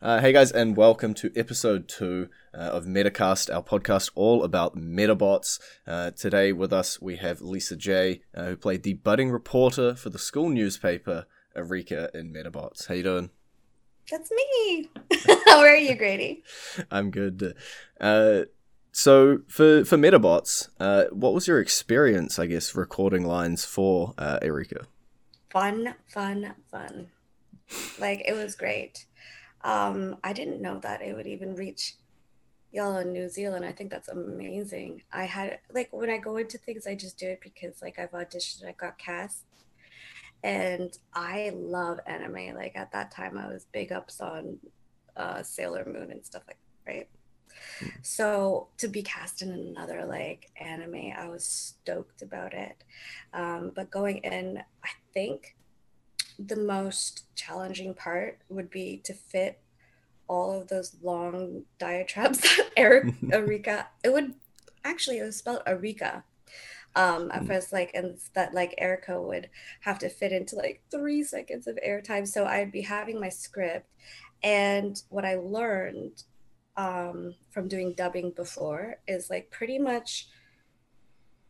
Uh, hey guys, and welcome to episode two uh, of Metacast, our podcast all about Medabots. Uh, today with us we have Lisa J, uh, who played the budding reporter for the school newspaper Erika in Medabots. How you doing? That's me. How are you, Grady? I'm good. Uh, so for for Medabots, uh, what was your experience? I guess recording lines for Erika. Fun, fun, fun. Like it was great. Um, I didn't know that it would even reach y'all in New Zealand. I think that's amazing. I had like when I go into things, I just do it because like I've auditioned, I got cast, and I love anime. Like at that time, I was big ups on uh, Sailor Moon and stuff like that, right. So to be cast in another like anime, I was stoked about it. Um, but going in, I think the most challenging part would be to fit all of those long diatribes that Eric Erika it would actually it was spelled Erika um at mm. first like and that like Erica would have to fit into like three seconds of airtime so I'd be having my script and what I learned um from doing dubbing before is like pretty much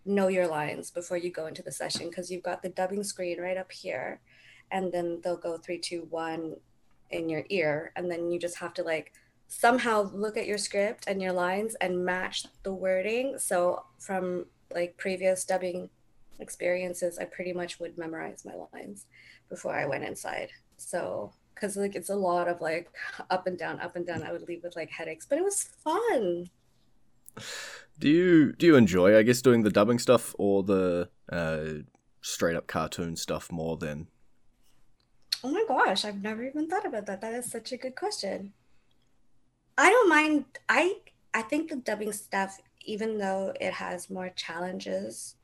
know your lines before you go into the session because you've got the dubbing screen right up here and then they'll go three, two, one in your ear, and then you just have to like somehow look at your script and your lines and match the wording. So from like previous dubbing experiences, I pretty much would memorize my lines before I went inside. So because like it's a lot of like up and down, up and down. I would leave with like headaches, but it was fun. Do you do you enjoy, I guess, doing the dubbing stuff or the uh, straight up cartoon stuff more than Oh my gosh, I've never even thought about that. That is such a good question. I don't mind. I I think the dubbing stuff, even though it has more challenges,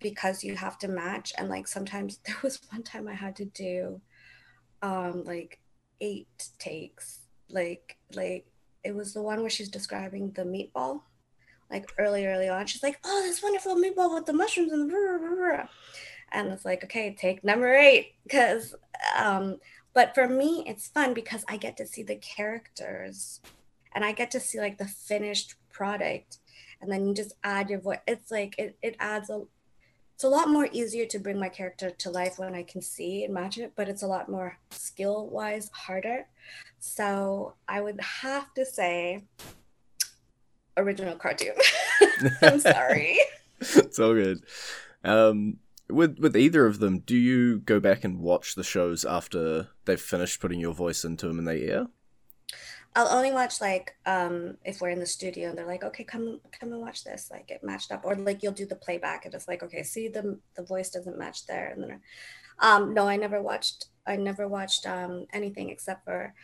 because you have to match and like sometimes there was one time I had to do um like eight takes. Like like it was the one where she's describing the meatball like early early on. She's like, "Oh, this wonderful meatball with the mushrooms and the." Blah, blah, blah and it's like okay take number eight because um but for me it's fun because i get to see the characters and i get to see like the finished product. And then you just add your voice it's like it, it adds a it's a lot more easier to bring my character to life when i can see and match it but it's a lot more skill wise harder. So i would have to say original cartoon. I'm sorry. It's all good. Um with with either of them, do you go back and watch the shows after they've finished putting your voice into them and they air? I'll only watch like um if we're in the studio and they're like, okay, come come and watch this, like it matched up, or like you'll do the playback and it's like, okay, see the the voice doesn't match there, and then um no, I never watched I never watched um anything except for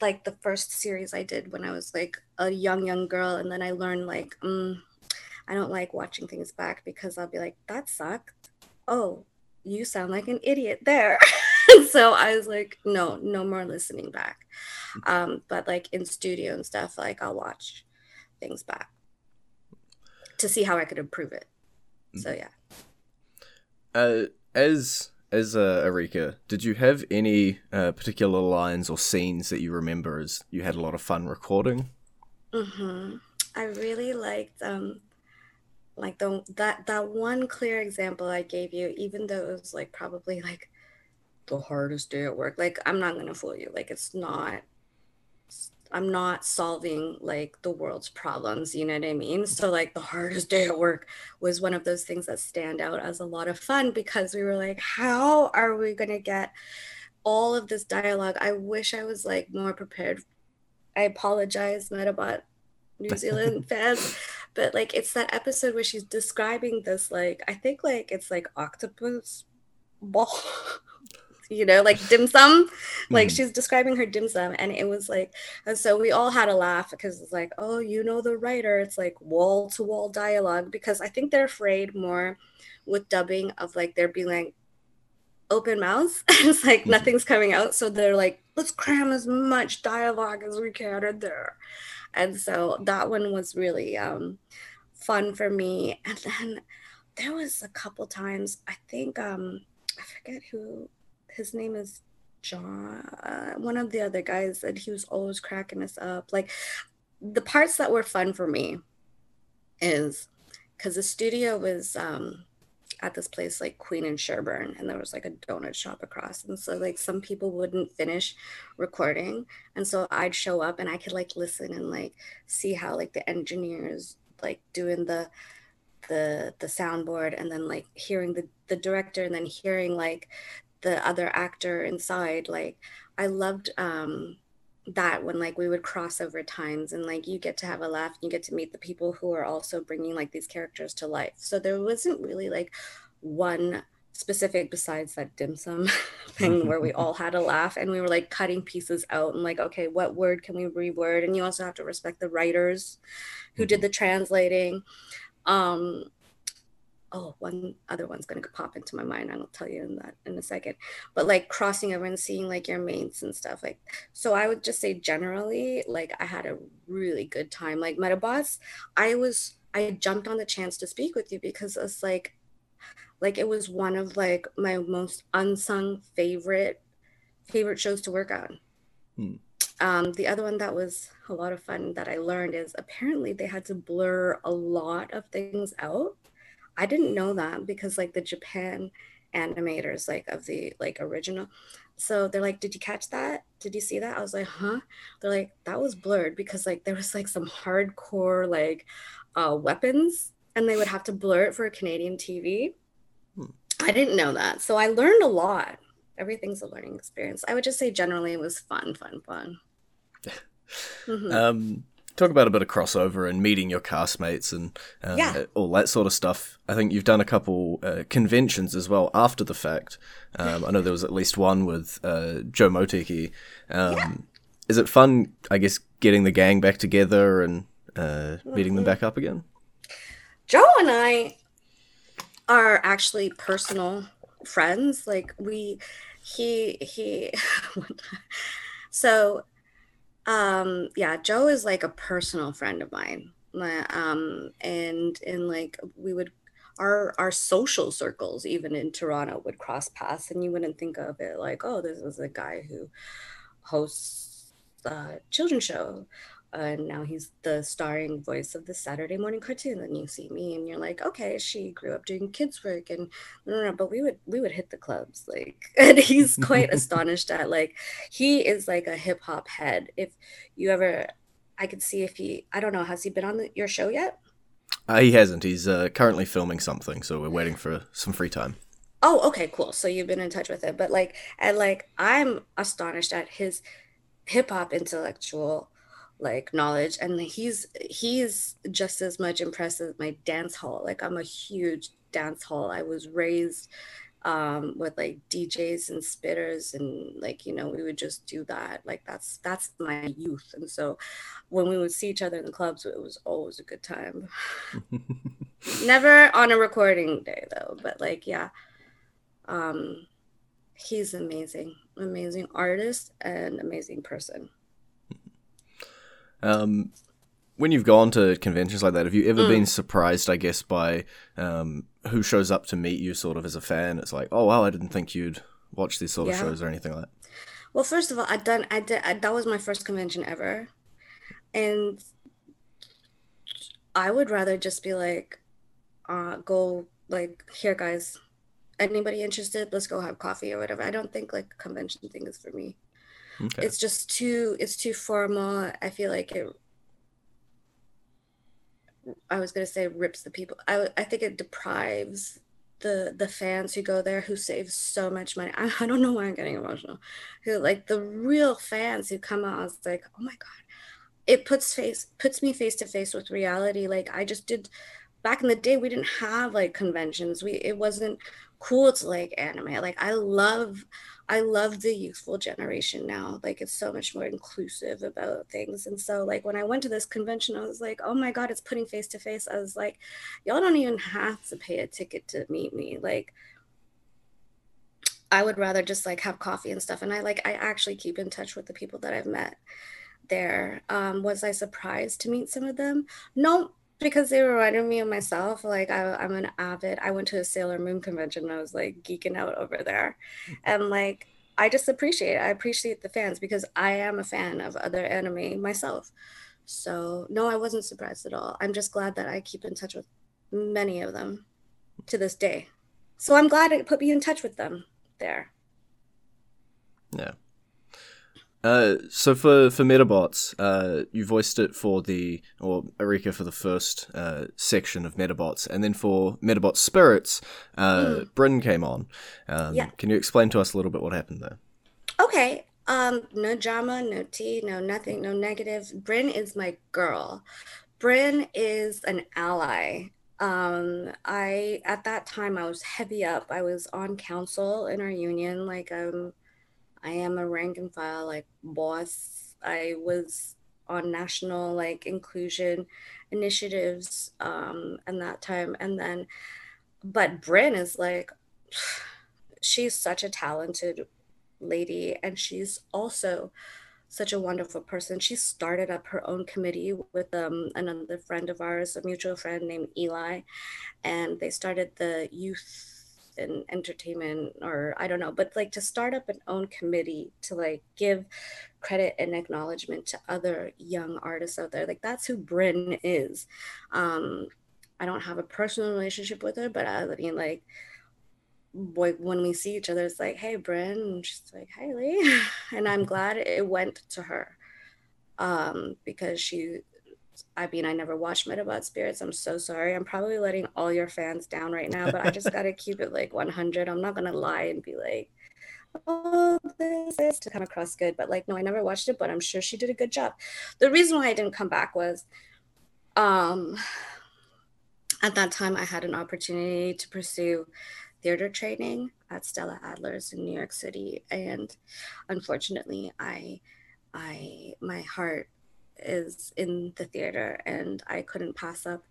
like the first series I did when I was like a young young girl, and then I learned like mm, I don't like watching things back because I'll be like, that sucked oh, you sound like an idiot there. so I was like, no, no more listening back. Mm. Um, but like in studio and stuff, like I'll watch things back to see how I could improve it. So mm. yeah. Uh, as as uh, Erika, did you have any uh, particular lines or scenes that you remember as you had a lot of fun recording? Mm-hmm. I really liked um, like the that that one clear example I gave you, even though it was like probably like the hardest day at work, like I'm not gonna fool you. Like it's not I'm not solving like the world's problems, you know what I mean? So like the hardest day at work was one of those things that stand out as a lot of fun because we were like, how are we gonna get all of this dialogue? I wish I was like more prepared. I apologize, Medabot New Zealand fans but like it's that episode where she's describing this like I think like it's like octopus ball. you know, like dim sum. Like mm. she's describing her dim sum, and it was like, and so we all had a laugh because it's like, oh, you know, the writer. It's like wall to wall dialogue because I think they're afraid more with dubbing of like there being like open mouths. it's like mm. nothing's coming out, so they're like, let's cram as much dialogue as we can in there and so that one was really um, fun for me and then there was a couple times i think um i forget who his name is John, uh, one of the other guys, and he was always cracking us up. Like the parts that were fun for me is because the studio was um, at this place like Queen and Sherbourne, and there was like a donut shop across. And so like some people wouldn't finish recording, and so I'd show up and I could like listen and like see how like the engineers like doing the the the soundboard and then like hearing the the director and then hearing like the other actor inside like i loved um that when like we would cross over times and like you get to have a laugh and you get to meet the people who are also bringing like these characters to life. So there wasn't really like one specific besides that dim sum thing where we all had a laugh and we were like cutting pieces out and like okay what word can we reword? And you also have to respect the writers who did mm-hmm. the translating. Um oh one other one's going to pop into my mind i'll tell you in that in a second. But like crossing over and seeing like your mates and stuff like so i would just say generally like i had a really good time. Like Medabots i was i jumped on the chance to speak with you because it's like like it was one of like my most unsung favorite favorite shows to work on. Hmm. um, the other one that was a lot of fun that i learned is apparently they had to blur a lot of things out I didn't know that because like the Japan animators like of the like original so they're like did you catch that? Did you see that? I was like huh? They're like that was blurred because like there was like some hardcore like uh weapons and they would have to blur it for a canadian tv hmm. i didn't know that so i learned a lot. Everything's a learning experience. I would just say generally it was fun fun fun. Mm-hmm. um talk about a bit of crossover and meeting your castmates and uh, yeah. all that sort of stuff. I think you've done a couple uh, conventions as well after the fact. Um, I know there was at least one with uh, Joe Motiki. Um, yeah. Is it fun, I guess, getting the gang back together and mm-hmm. meeting them back up again? Joe and I are actually personal friends. Like we, he, he, so um, yeah, Joe is like a personal friend of mine. Um, and and like we would our our social circles even in Toronto would cross paths and you wouldn't think of it like, oh, this is a guy who hosts a children's show and now he's the starring voice of the Saturday morning cartoon. Then you see me, and you're like, okay, she grew up doing kids work, and no, no, no, but we would we would hit the clubs, like, and he's quite astonished at like he is like a hip hop head. If you ever, I could see if he, I don't know, has he been on the, your show yet? Uh, he hasn't. He's uh, currently filming something, so we're waiting for some free time. Oh, okay, cool. So you've been in touch with it, but like, and like, I'm astonished at his hip hop intellectual like knowledge and he's he's just as much impressed as my dance hall. Like i'm a huge dance hall. I was raised um, with like DJs and spitters and like you know we would just do that. Like that's that's my youth. And so when we would see each other in the clubs it was always a good time. Never on a recording day though but like yeah. Um he's amazing amazing artist and amazing person um, when you've gone to conventions like that, have you ever mm. been surprised, I guess, by um, who shows up to meet you sort of as a fan? It's like, oh, wow, I didn't think you'd watch these sort of shows or anything like that. Well, first of all, I done, I did, I, that was my first convention ever. And I would rather just be like, uh, go, like, here, guys, anybody interested? Let's go have coffee or whatever. I don't think like convention thing is for me. Okay. It's just too it's too formal. I feel like it I was gonna say rips the people. I I think it deprives the the fans who go there who save so much money. I, I don't know why I'm getting emotional. Who like the real fans who come out. I was like, oh my god, it puts face puts me face to face with reality. Like I just did back in the day. We didn't have like conventions. We it wasn't cool to like anime. Like I love I love the youthful generation now. Like it's so much more inclusive about things. And so like when I went to this convention, I was like, oh my God, it's putting face to face. I was like, y'all don't even have to pay a ticket to meet me. Like I would rather just like have coffee and stuff. And I like I actually keep in touch with the people that I've met there. Um, was I surprised to meet some of them? No, because they reminded me of myself. Like I, am an avid. I went to a Sailor Moon convention. And I was like geeking out over there, mm. and like I just appreciate it. I appreciate the fans because I am a fan of other anime myself. So, no, I wasn't surprised at all. I'm just glad that I keep in touch with many of them to this day. So, I'm glad it put me in touch with them there. Yeah. Uh, so for for Medabots, uh, you voiced it for the or Arika for the first uh, section of Medabots, and then for Medabot Spirits, uh, mm. Bryn came on. Um, yeah. Can you explain to us a little bit what happened there? Okay. Um, no drama, no tea, no nothing, no negative. Bryn is my girl. Bryn is an ally. Um, I at that time I was heavy up. I was on council in our union, like um I am a rank and file like boss. I was on national like inclusion initiatives um and that time and then but Bryn is like she's such a talented lady and she's also such a wonderful person. She started up her own committee with um, another friend of ours, a mutual friend named Eli, and they started the youth and entertainment or I don't know, but like to start up an own committee to like give credit and acknowledgement to other young artists out there. Like that's who Bryn is. Um, I don't have a personal relationship with her, but I mean like boy when we see each other it's like hey Bryn and she's like hey Lee and I'm glad it went to her um because she I mean, I never watched Medabot Spirits. I'm so sorry. I'm probably letting all your fans down right now, but I just got to keep it like 100. I'm not going to lie and be like, oh, this is to come across good. But like, no, I never watched it, but I'm sure she did a good job. The reason why I didn't come back was um, at that time I had an opportunity to pursue theater training at Stella Adler's in New York City. And unfortunately, I, I, my heart is in the theater and I couldn't pass up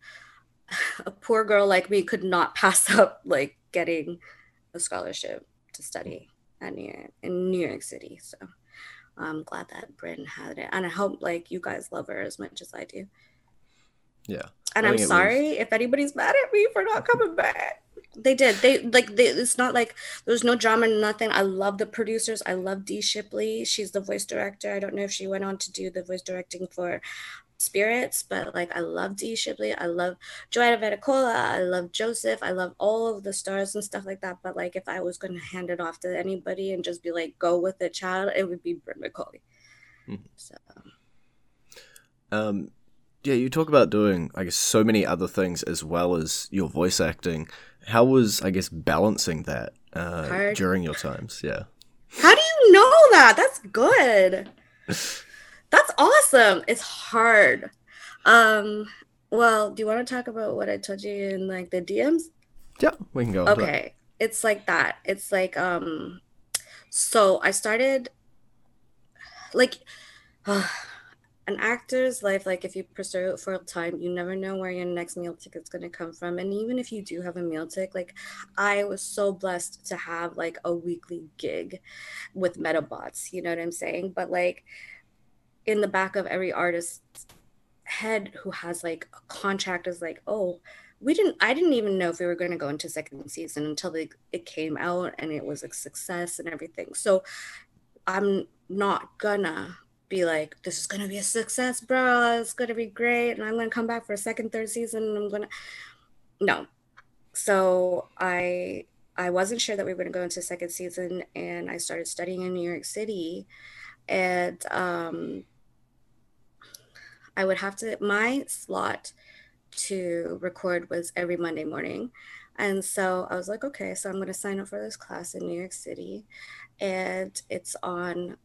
a poor girl like me could not pass up like getting a scholarship to study at New York, in New York City. So I'm glad that Bryn had it. And I hope like you guys love her as much as I do. Yeah. And I am sorry was... if anybody's mad at me for not coming back. They did. They like they, it's not like there's no drama, nothing. I love the producers. I love Dee Shipley. She's the voice director. I don't know if she went on to do the voice directing for Spirits, but like I love Dee Shipley. I love Joanna Veticola. I love Joseph. I love all of the stars and stuff like that. But like if I was gonna hand it off to anybody and just be like, go with the child, it would be Bryn McAuley. Mm-hmm. So um yeah, you talk about doing, I guess, so many other things as well as your voice acting. How was, I guess, balancing that uh, during your times? Yeah. How do you know that? That's good. That's awesome. It's hard. Um, well, do you want to talk about what I told you in like the DMs? Yeah, we can go. Okay. It's like that. It's like um so I started like uh, an actor's life, like if you pursue it for a time, you never know where your next meal ticket's gonna come from. And even if you do have a meal ticket, like I was so blessed to have like a weekly gig with Medabots, you know what I'm saying? But like in the back of every artist's head who has like a contract is like, oh, we didn't I didn't even know if we were going to go into second season until they, it came out and it was a success and everything. So I'm not gonna be like, this is gonna be a success, bro. It's gonna be great, and I'm gonna come back for a second, third season. And I'm gonna no. So I I wasn't sure that we were gonna go into second season, and I started studying in New York City, and um, I would have to my slot to record was every Monday morning. And so I was like, okay, so I'm going to sign up for this class in New York City. And it's on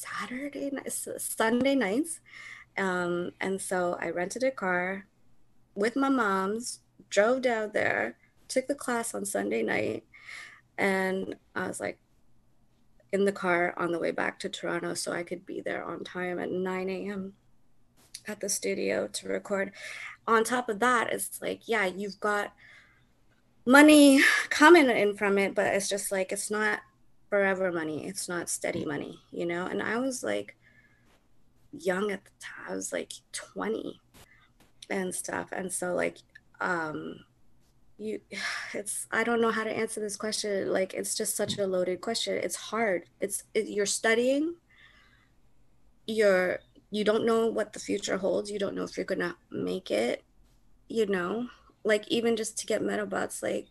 Saturday, Sunday nights. Um, and so I rented a car with my mom's, drove down there, took the class on Sunday night, and I was like in the car on the way back to Toronto so I could be there on time at 9 a.m. at the studio to record. On top of that, it's like, yeah, you've got money coming in from it, but it's just like it's not forever money. It's not steady money, you know? And I was like young at the time. I was like 20 and stuff. And so like um you it's i don't know how to answer this question like it's just such a loaded question it's hard it's it, you're studying you're you don't know what the future holds you don't know if you're gonna make it you know like even just to get Medabots like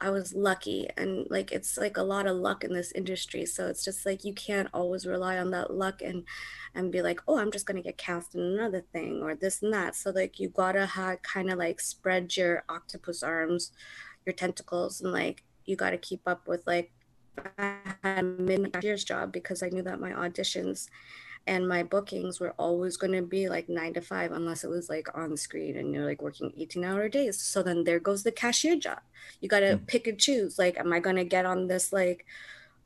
I was lucky and like it's like a lot of luck in this industry so it's just like you can't always rely on that luck and and be like oh I'm just to get cast in another thing or this and that so like you got to have kind of like spread your octopus arms your tentacles and like you got to keep up with like I had a mid year's job because I knew that my auditions and my bookings were always going to be like nine to five unless it was like on screen and you're like working 18 hour days. So then there goes the cashier job. You got to mm. pick and choose like am i going to get on this like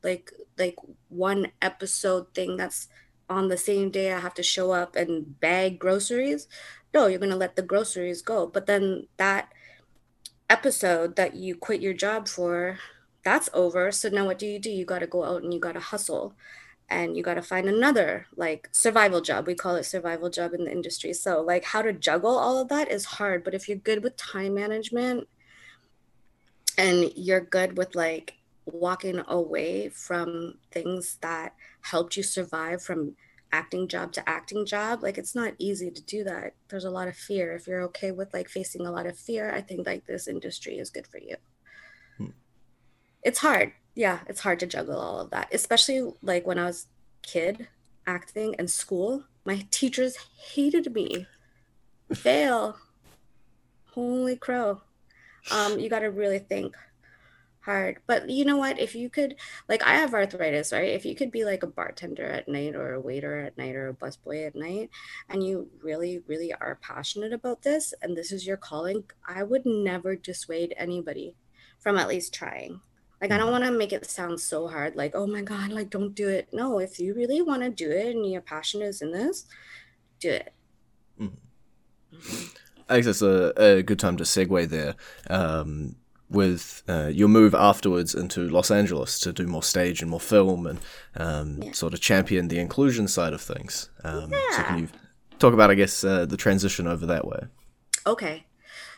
like like one episode thing that's on the same day i have to show up and bag groceries? No you're going to let the groceries go. But then that episode that you quit your job for that's over. So now what do you do? You got to go out and you got to hustle and you got to find another like survival job. We call it survival job in the industry. So like how to juggle all of that is hard but if you're good with time management and you're good with like walking away from things that helped you survive from acting job to acting job like it's not easy to do that. There's a lot of fear. If you're okay with like facing a lot of fear i think like this industry is good for you. Hmm. it's hard yeah, it's hard to juggle all of that, especially like when I was kid acting and school. My teachers hated me. Fail. Holy crow. Um, you got to really think hard. But you know what? If you could, like, I have arthritis, right? If you could be like a bartender at night or a waiter at night or a busboy at night, and you really, really are passionate about this and this is your calling, I would never dissuade anybody from at least trying. Like, I don't mm-hmm. want to make it sound so hard, like, oh my God, like, don't do it. No, if you really want to do it and your passion is in this, do it. Mm-hmm. I guess that's a, a, good time to segue there um, with uh, your move afterwards into Los Angeles to do more stage and more film and um, yeah. sort of champion the inclusion side of things. Um, yeah. So, can you talk about, I guess, uh, the transition over that way? Okay.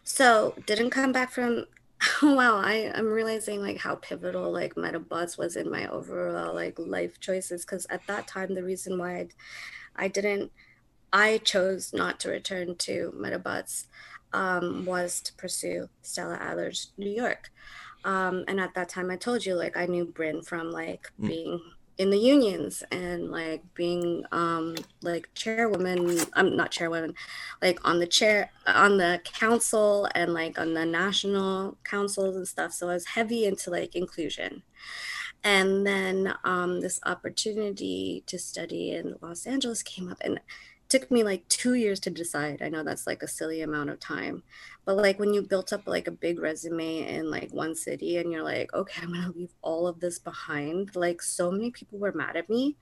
So, didn't come back from wow, I I'm realizing like how pivotal like Medabots was in my overall like life choices because at that time the reason why I'd, I didn't I chose not to return to Medabots um, was to pursue Stella Adler's New York. Um, and at that time, I told you like I knew Bryn from like mm. being in the unions and like being um like chairwoman i'm not chairwoman like on the chair on the council and like on the national councils and stuff. So i was heavy into like inclusion. And then um this opportunity to study in los angeles came up and took me like two years to decide. I know that's like a silly amount of time, but like when you built up like a big resume in like one city and you're like, okay, I'm gonna leave all of this behind. Like so many people were mad at me,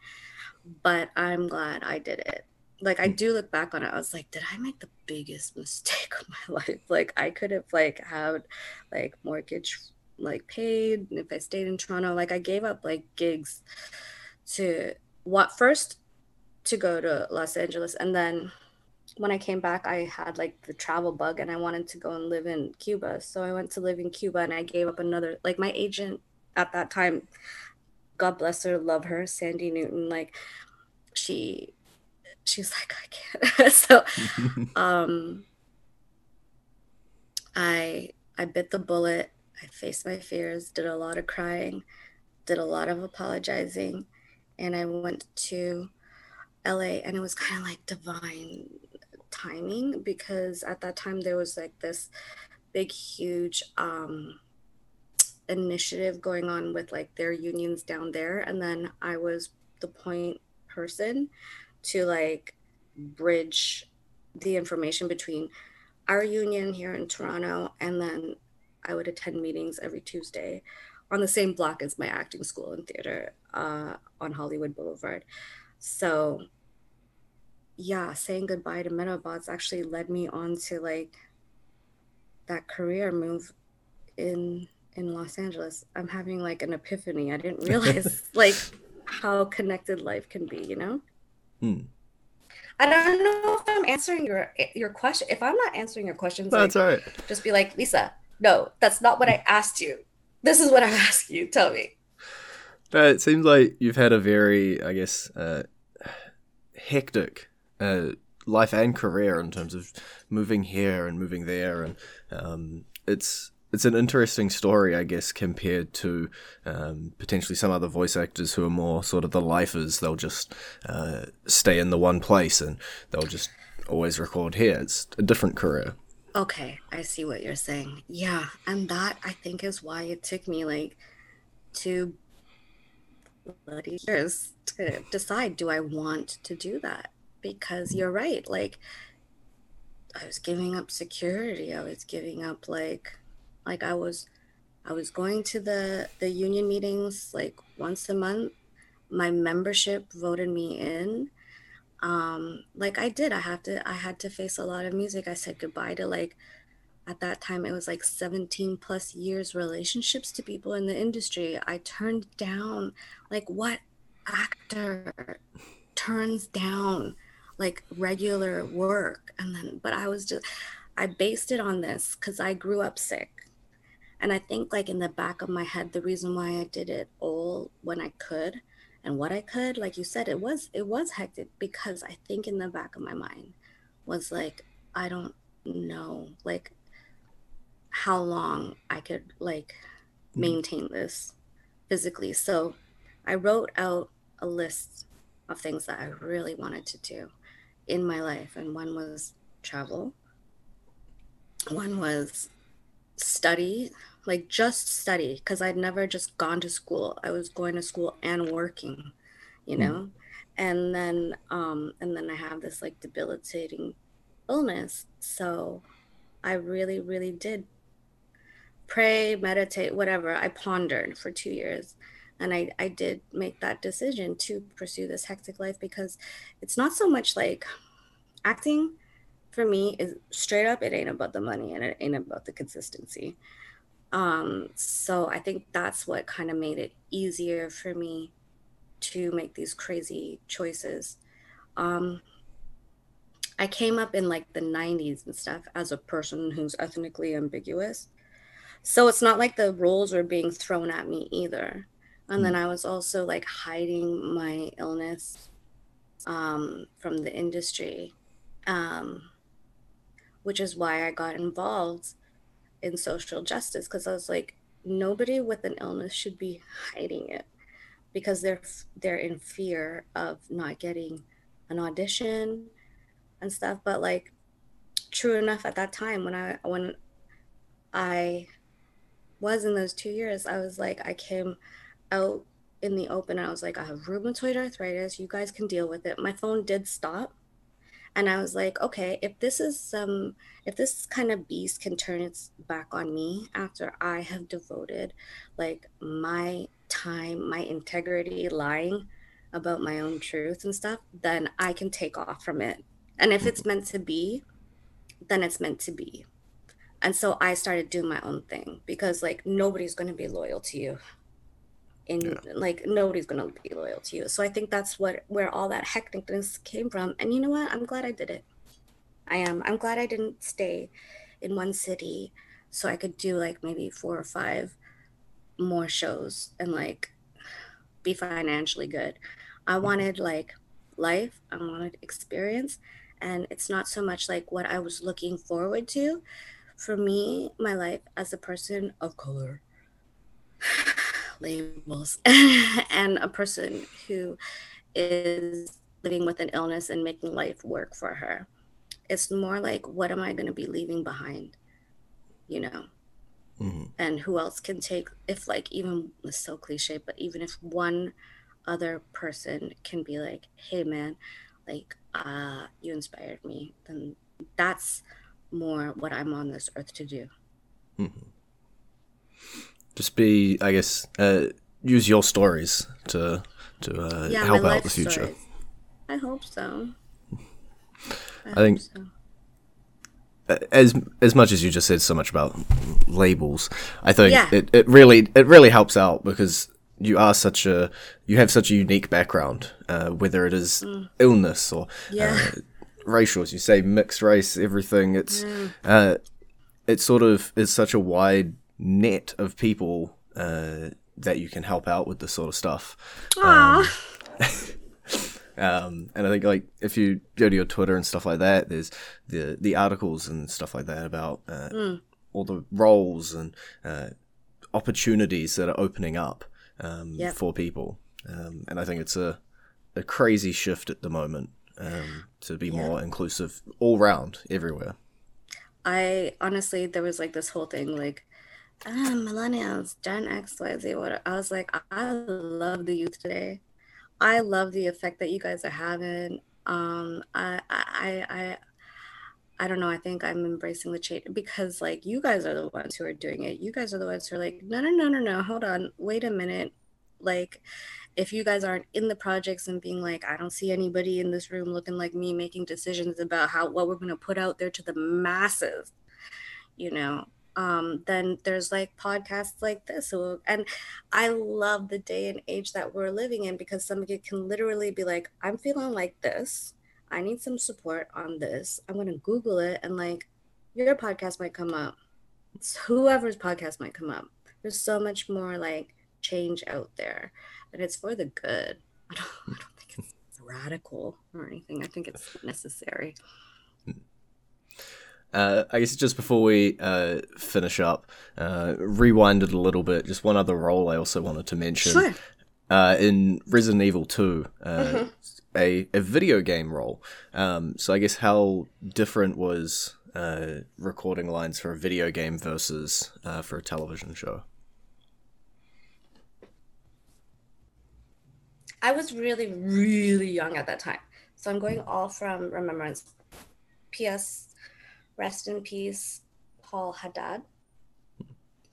but I'm glad I did it. Like I do look back on it, I was like, did I make the biggest mistake of my life? Like I could have like had like mortgage like paid if I stayed in Toronto. Like I gave up like gigs to what first to go to Los Angeles. And then when I came back, I had like the travel bug and I wanted to go and live in Cuba. So I went to live in Cuba and I gave up another, like my agent at that time, God bless her, love her, Sandy Newton. Like she, she's like, I can't. so, um, I, I bit the bullet. I faced my fears, did a lot of crying, did a lot of apologizing. And I went to LA and it was kind of like divine timing because at that time there was like this big huge um initiative going on with like their unions down there and then I was the point person to like bridge the information between our union here in Toronto and then I would attend meetings every Tuesday on the same block as my acting school and theater uh, on Hollywood Boulevard. So yeah, saying goodbye to Medabots actually led me on to like that career move in in Los Angeles. I'm having like an epiphany. I didn't realize like how connected life can be, you know? Hmm. I don't know if I'm answering your your question. If I'm not answering your questions, that's like, all right. Just be like, Lisa, no, that's not what I asked you. This is what I asked you. Tell me. No, it seems like you've had a very, I guess, uh, hectic uh, life and career in terms of moving here and moving there, and um, it's it's an interesting story, I guess, compared to um, potentially some other voice actors who are more sort of the lifers. They'll just uh, stay in the one place and they'll just always record here. It's a different career. Okay, I see what you're saying. Yeah, and that I think is why it took me like two bloody years to decide do I want to do that? Because you're right, like I was giving up security. I was giving up like like I was I was going to the the union meetings like once a month. My membership voted me in. Um, like I did. I have to I had to face a lot of music. I said goodbye to like at that time it was like 17 plus years relationships to people in the industry. I turned down like what actor turns down like regular work and then but I was just I based it on this cuz I grew up sick and I think like in the back of my head, the reason why I did it all when I could and what I could, like you said, it was it was hectic because I think in the back of my mind was like, I don't know like how long I could like mm-hmm. maintain this physically. So I wrote out a list of things that I really wanted to do in my life. And one was travel. One was study like just study because I'd never just gone to school. I was going to school and working, you know. Mm. And then um and then I have this like debilitating illness. So I really really did pray, meditate, whatever. I pondered for 2 years and I I did make that decision to pursue this hectic life because it's not so much like acting for me is straight up it ain't about the money and it ain't about the consistency um, so I think that's what kind of made it easier for me to make these crazy choices. Um, I came up in like the 90s and stuff as a person who's ethnically ambiguous. So it's not like the roles were being thrown at me either. And then mm. I was also like hiding my illness um, from the industry, um, which is why I got involved in social justice because I was like, nobody with an illness should be hiding it because they're they're in fear of not getting an audition and stuff. But like, true enough, at that time when I when I was in those two years, I was like, I came out in the open. And I was like, I have rheumatoid arthritis. You guys can deal with it. My phone did stop and i was like okay if this is some if this kind of beast can turn its back on me after i have devoted like my time my integrity lying about my own truth and stuff then i can take off from it and if it's meant to be then it's meant to be and so i started doing my own thing because like nobody's going to be loyal to you and yeah. like nobody's gonna be loyal to you. So I think that's what where all that hecticness came from. And you know what? I'm glad I did it. I am. I'm glad I didn't stay in one city so I could do like maybe four or five more shows and like be financially good. I mm-hmm. wanted like life, I wanted experience. And it's not so much like what I was looking forward to. For me, my life as a person of color labels and a person who is living with an illness and making life work for her. It's more like, what am I going to be leaving behind? You know? Mm-hmm. And who else can take, if like, even it's so cliche, but even if one other person can be like, hey man, like, uh, you inspired me, then that's more what I'm on this earth to do. Mm-hmm just be, I guess, uh, use your stories to to uh, yeah, help out the future. Stories. I hope so. I, I think so. as as much as you just said so much about labels, I think yeah. it, it really it really helps out because you are such a you have such a unique background, uh, whether it is mm. illness or yeah. uh, racial, as you say, mixed race, everything. It's mm. uh, it sort of is such a wide net of people uh, that you can help out with this sort of stuff. Um, um, and I think like if you go to your Twitter and stuff like that, there's the the articles and stuff like that about uh, mm. all the roles and uh, opportunities that are opening up um, yep. for people. Um, and I think it's a a crazy shift at the moment um, to be yeah. more inclusive all round everywhere. I honestly, there was like this whole thing like, ah, millennials, Gen X, Y, Z, what I was like, I love the youth today. I love the effect that you guys are having. Um, I, I, I, I don't know. I think I'm embracing the change because, like, you guys are the ones who are doing it. You guys are the ones who are like, no, no, no, no, no. Hold on. Wait a minute. Like, if you guys aren't in the projects and being like, I don't see anybody in this room looking like me making decisions about how what we're going to put out there to the masses, you know, um, then there's like podcasts like this. And I love the day and age that we're living in because somebody can literally be like, I'm feeling like this. I need some support on this. I'm going to Google it and like your podcast might come up. It's whoever's podcast might come up. There's so much more like change out there and it's for the good. I don't, I don't think it's radical or anything. I think it's necessary. Uh, I guess just before we uh, finish up, uh, rewinded a little bit. Just one other role I also wanted to mention. Sure. Uh, in Resident Evil 2, uh, mm-hmm. a, a video game role. Um, so I guess how different was uh, recording lines for a video game versus for a television show? I was really, really young at that time. So I'm going all from remembrance. P.S. Rest in peace, Paul Haddad.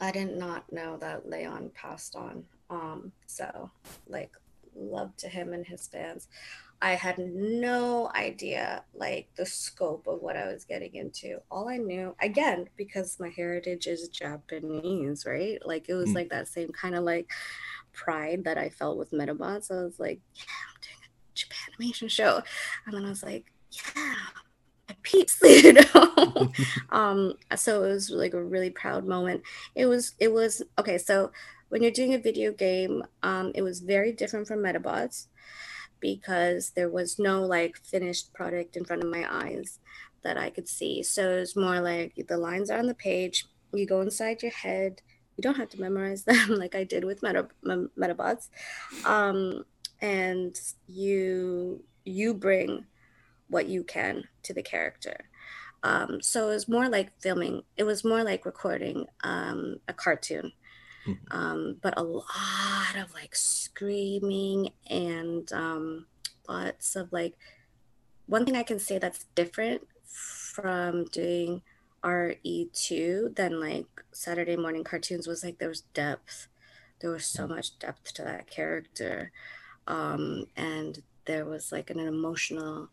I did not know that Leon passed on. Um, so, like, love to him and his fans. I had no idea, like, the scope of what I was getting into. All I knew, again, because my heritage is Japanese, right? Like, it was mm. like that same kind of like pride that I felt with Medabots. I was like, yeah, I'm doing a Japan animation show. And then I was like, yeah, my peeps, you know. um, so it was like a really proud moment. It was, it was okay. So when you're doing a video game, um, it was very different from Medabots because there was no like finished product in front of my eyes that I could see. So it was more like the lines are on the page. You go inside your head you don't have to memorize them like I did with Meta, Medabots. Um, and you you bring what you can to the character. Um, so it was more like filming. It was more like recording um, a cartoon, mm-hmm. um, but a lot of like screaming and um, lots of like. One thing I can say that's different from doing RE2 than like Saturday morning cartoons was like there was depth. There was so much depth to that character. Um, and there was like an, an emotional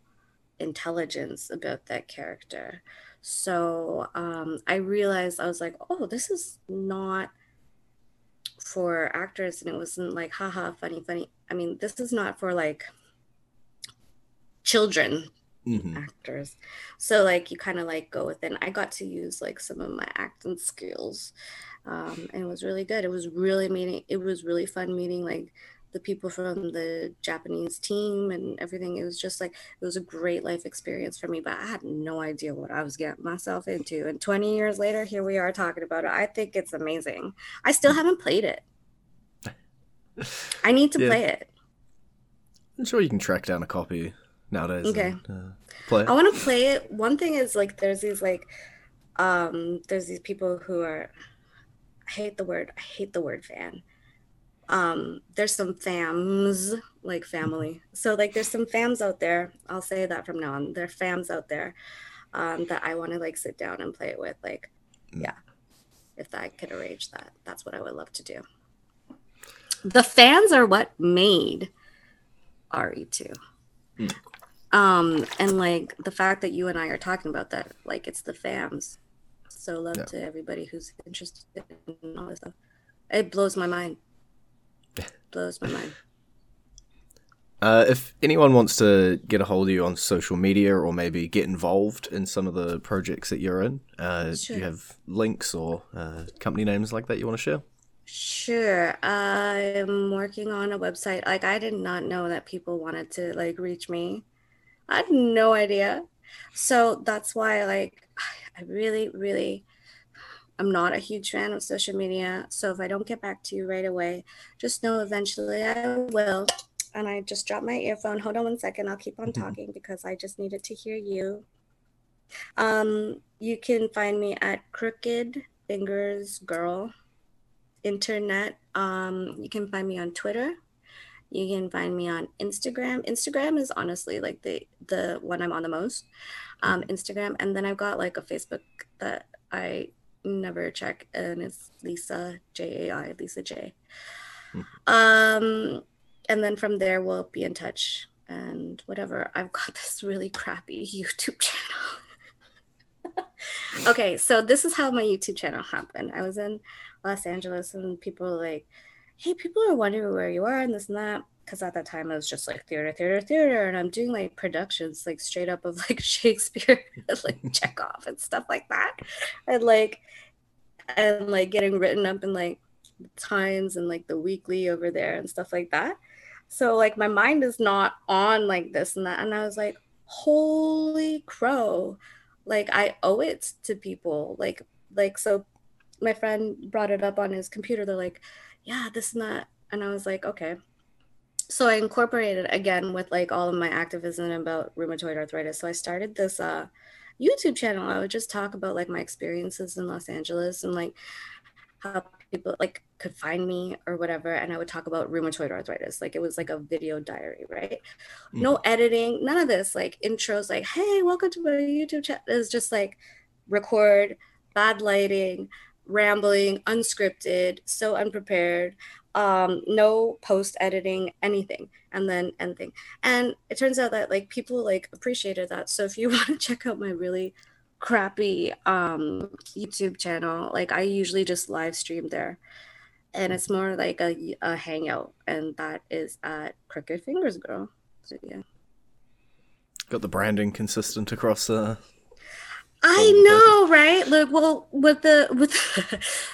intelligence about that character. So um, I realized I was like, oh, this is not for actors. And it wasn't like, haha, funny, funny. I mean, this is not for like children mm-hmm. actors. So like you kind of like go within. I got to use like some of my acting skills, um, and it was really good. It was really meeting. It was really fun meeting like the people from the Japanese team and everything. It was just like it was a great life experience for me, but I had no idea what I was getting myself into. And 20 years later, here we are talking about it. I think it's amazing. I still haven't played it. I need to yeah. play it. I'm sure you can track down a copy nowadays. Okay. And, uh, play. I want to play it. One thing is like there's these like um there's these people who are I hate the word I hate the word fan. Um there's some fams like family. So like there's some fams out there. I'll say that from now on. There are fams out there um that I want to like sit down and play it with like mm. yeah. If I could arrange that, that's what I would love to do. The fans are what made RE2. Um, and like the fact that you and I are talking about that, like it's the fams. So love yeah. to everybody who's interested in all this stuff. It blows my mind. blows my mind. Uh, if anyone wants to get a hold of you on social media or maybe get involved in some of the projects that you're in, uh, sure. do you have links or uh, company names like that you want to share? Sure. I'm working on a website. Like I did not know that people wanted to like reach me. I had no idea. So that's why like I really, really I'm not a huge fan of social media. So if I don't get back to you right away, just know eventually I will. And I just dropped my earphone. Hold on one second. I'll keep on mm-hmm. talking because I just needed to hear you. Um, you can find me at Crooked Fingers Girl internet. Um, you can find me on Twitter. You can find me on Instagram. Instagram is honestly like the the one I'm on the most. Um, Instagram, and then I've got like a Facebook that I never check, and it's Lisa J A I Lisa J. Hmm. Um, and then from there we'll be in touch and whatever. I've got this really crappy YouTube channel. okay, so this is how my YouTube channel happened. I was in Los Angeles, and people were like, "Hey, people are wondering where you are and this and that." Because at that time it was just like theater, theater, theater, and I'm doing like productions like straight up of like Shakespeare, and, like Chekhov and stuff like that, and like and like getting written up in like Times and like the Weekly over there and stuff like that. So like my mind is not on like this and that, and I was like, "Holy crow!" Like I owe it to people. Like like so my friend brought it up on his computer. They're like, yeah, this and that. And I was like, okay. So I incorporated again with like all of my activism about rheumatoid arthritis. So I started this uh, YouTube channel. I would just talk about like my experiences in Los Angeles and like how people like could find me or whatever and i would talk about rheumatoid arthritis like it was like a video diary right mm. no editing none of this like intros like hey welcome to my youtube channel it's just like record bad lighting rambling, unscripted, so unprepared, um, no post editing, anything, and then anything. And it turns out that like people like appreciated that. So if you want to check out my really crappy um, YouTube channel, like I usually just live stream there. And it's more like a, a hangout, and that is at Crooked Fingers Girl. So yeah. Got the branding consistent across uh, I know, right? Like, well, with the with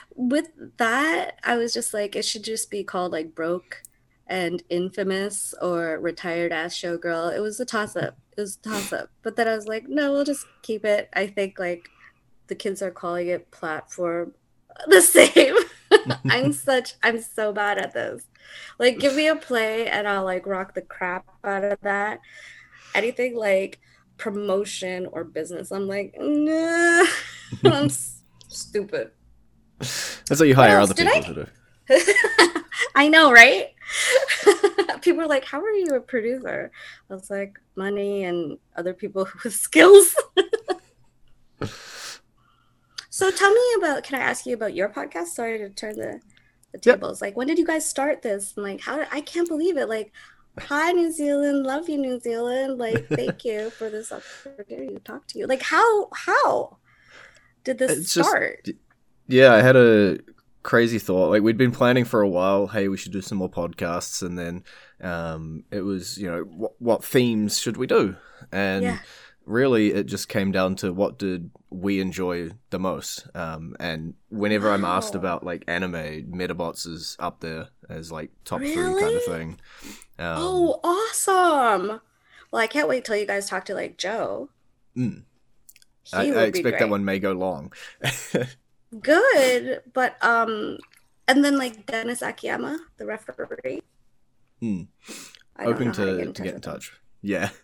with that, I was just like, it should just be called like broke and infamous or retired ass showgirl. It was a toss up. It was a toss up. But then I was like, no, we'll just keep it. I think like the kids are calling it platform the same. I'm such I'm so bad at this. Like give me a play and I'll like rock the crap out of that. Anything like promotion or business. I'm like, nah, I'm stupid. That's what you hire other people I... to do. I know, right? people are like, "How are you a producer?" I was like, "Money and other people with skills." so tell me about. Can I ask you about your podcast? Sorry to turn the the tables. Yep. Like, when did you guys start this? And like, how? I can't believe it. Like, hi new zealand. Love you new zealand. Like thank you for this opportunity to talk to you. Like how how did this it's start? just, yeah i had a crazy thought. Like we'd been planning for a while. Hey we should do some more podcasts. And then um, it was you know what, what themes should we do? And yeah really it just came down to what did we enjoy the most um, and whenever i'm asked about like anime medabots is up there as like top really? three kind of thing. Um, oh awesome! Well i can't wait till you guys talk to like joe. Mm. I, I expect that one may go long. Good but um and then like dennis akiyama the referee. Mm. hoping to, to, to get in touch. Yeah.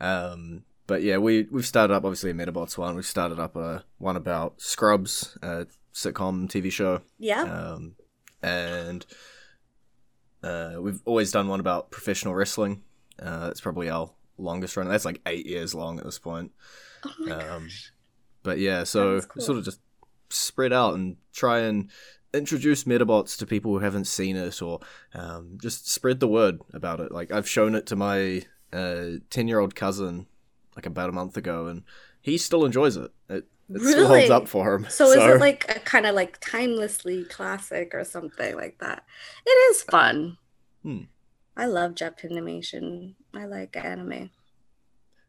Um but yeah, we we've started up obviously a Medabots one. We've started up a one about Scrubs, a sitcom TV show. Yeah. Um, and uh, we've always done one about professional wrestling. Uh, that's probably our longest run. That's like eight years long at this point. Oh my um, gosh. But yeah, so cool. sort of just spread out and try and introduce Medabots to people who haven't seen it, or um, just spread the word about it. Like I've shown it to my uh, ten-year-old cousin like about a month ago, and he still enjoys it. It, it really? still holds up for him. So, so. is it like a kind of like timelessly classic or something like that? It is fun. Hmm. I love Japanimation. I like anime.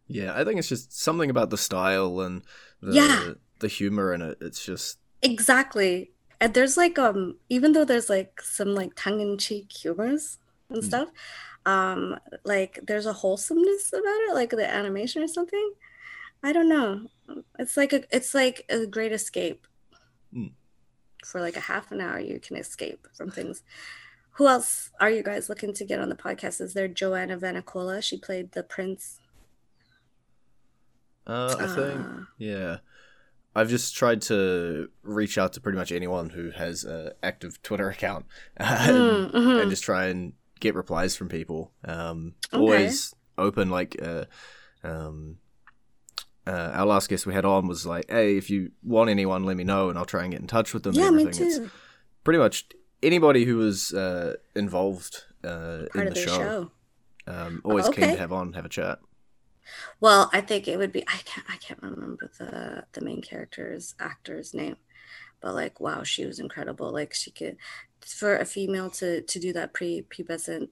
Yeah, I think it's just something about the style and the Yeah. the humor in it. It's just Exactly. And there's like um even though there's like some like tongue-in-cheek humors and Mm. stuff, um like there's a wholesomeness about it, like the animation or something. I don't know. It's like a it's like a great escape. Mm. For like a half an hour you can escape from things. Who else are you guys looking to get on the podcast? Is there Joanna Vannicola? She played the prince. uh, I think Uh, yeah. I've just tried to reach out to pretty much anyone who has an active Twitter account and, mm, mhm. and just try and get replies from people. Um, Okay. Always open. Like uh, um, uh, our last guest we had on was like, "Hey, if you want anyone, let me know, and I'll try and get in touch with them." yeah, and me everything. It's too. pretty much anybody who was uh, involved uh, in the show. show. Um, always keen okay. to have on, have a chat. Well, I think it would be I can't I can't remember the the main character's actor's name, but like wow, she was incredible. Like she could for a female to to do that pre pubescent,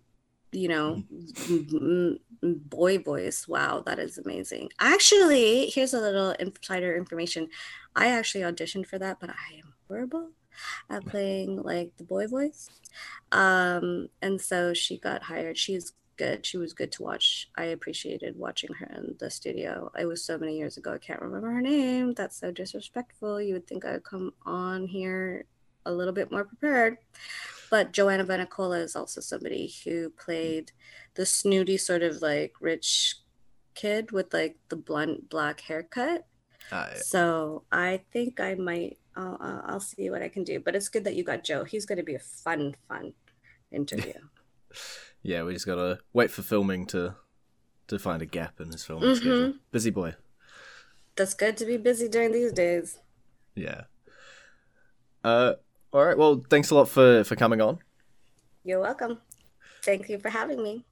you know, m- m- boy voice. Wow, that is amazing. Actually, here's a little insider information. I actually auditioned for that, but I am horrible at playing like the boy voice. Um, and so she got hired. She's good. She was good to watch. I appreciated watching her in the studio. It was so many years ago. I can't remember her name. That's so disrespectful. You would think I'd come on here a little bit more prepared. But Joanna Vannicola is also somebody who played the snooty sort of like rich kid with like the blunt black haircut. Uh, So I think I might. I'll I'll see what I can do. But it's good that you got Joe. He's going to be a fun, fun interview. yeah, we just gotta wait for filming to to find a gap in his filming schedule. Mhm. Busy boy. That's good to be busy during these days. Yeah. Uh, all right. Well, thanks a lot for for coming on. You're welcome. Thank you for having me.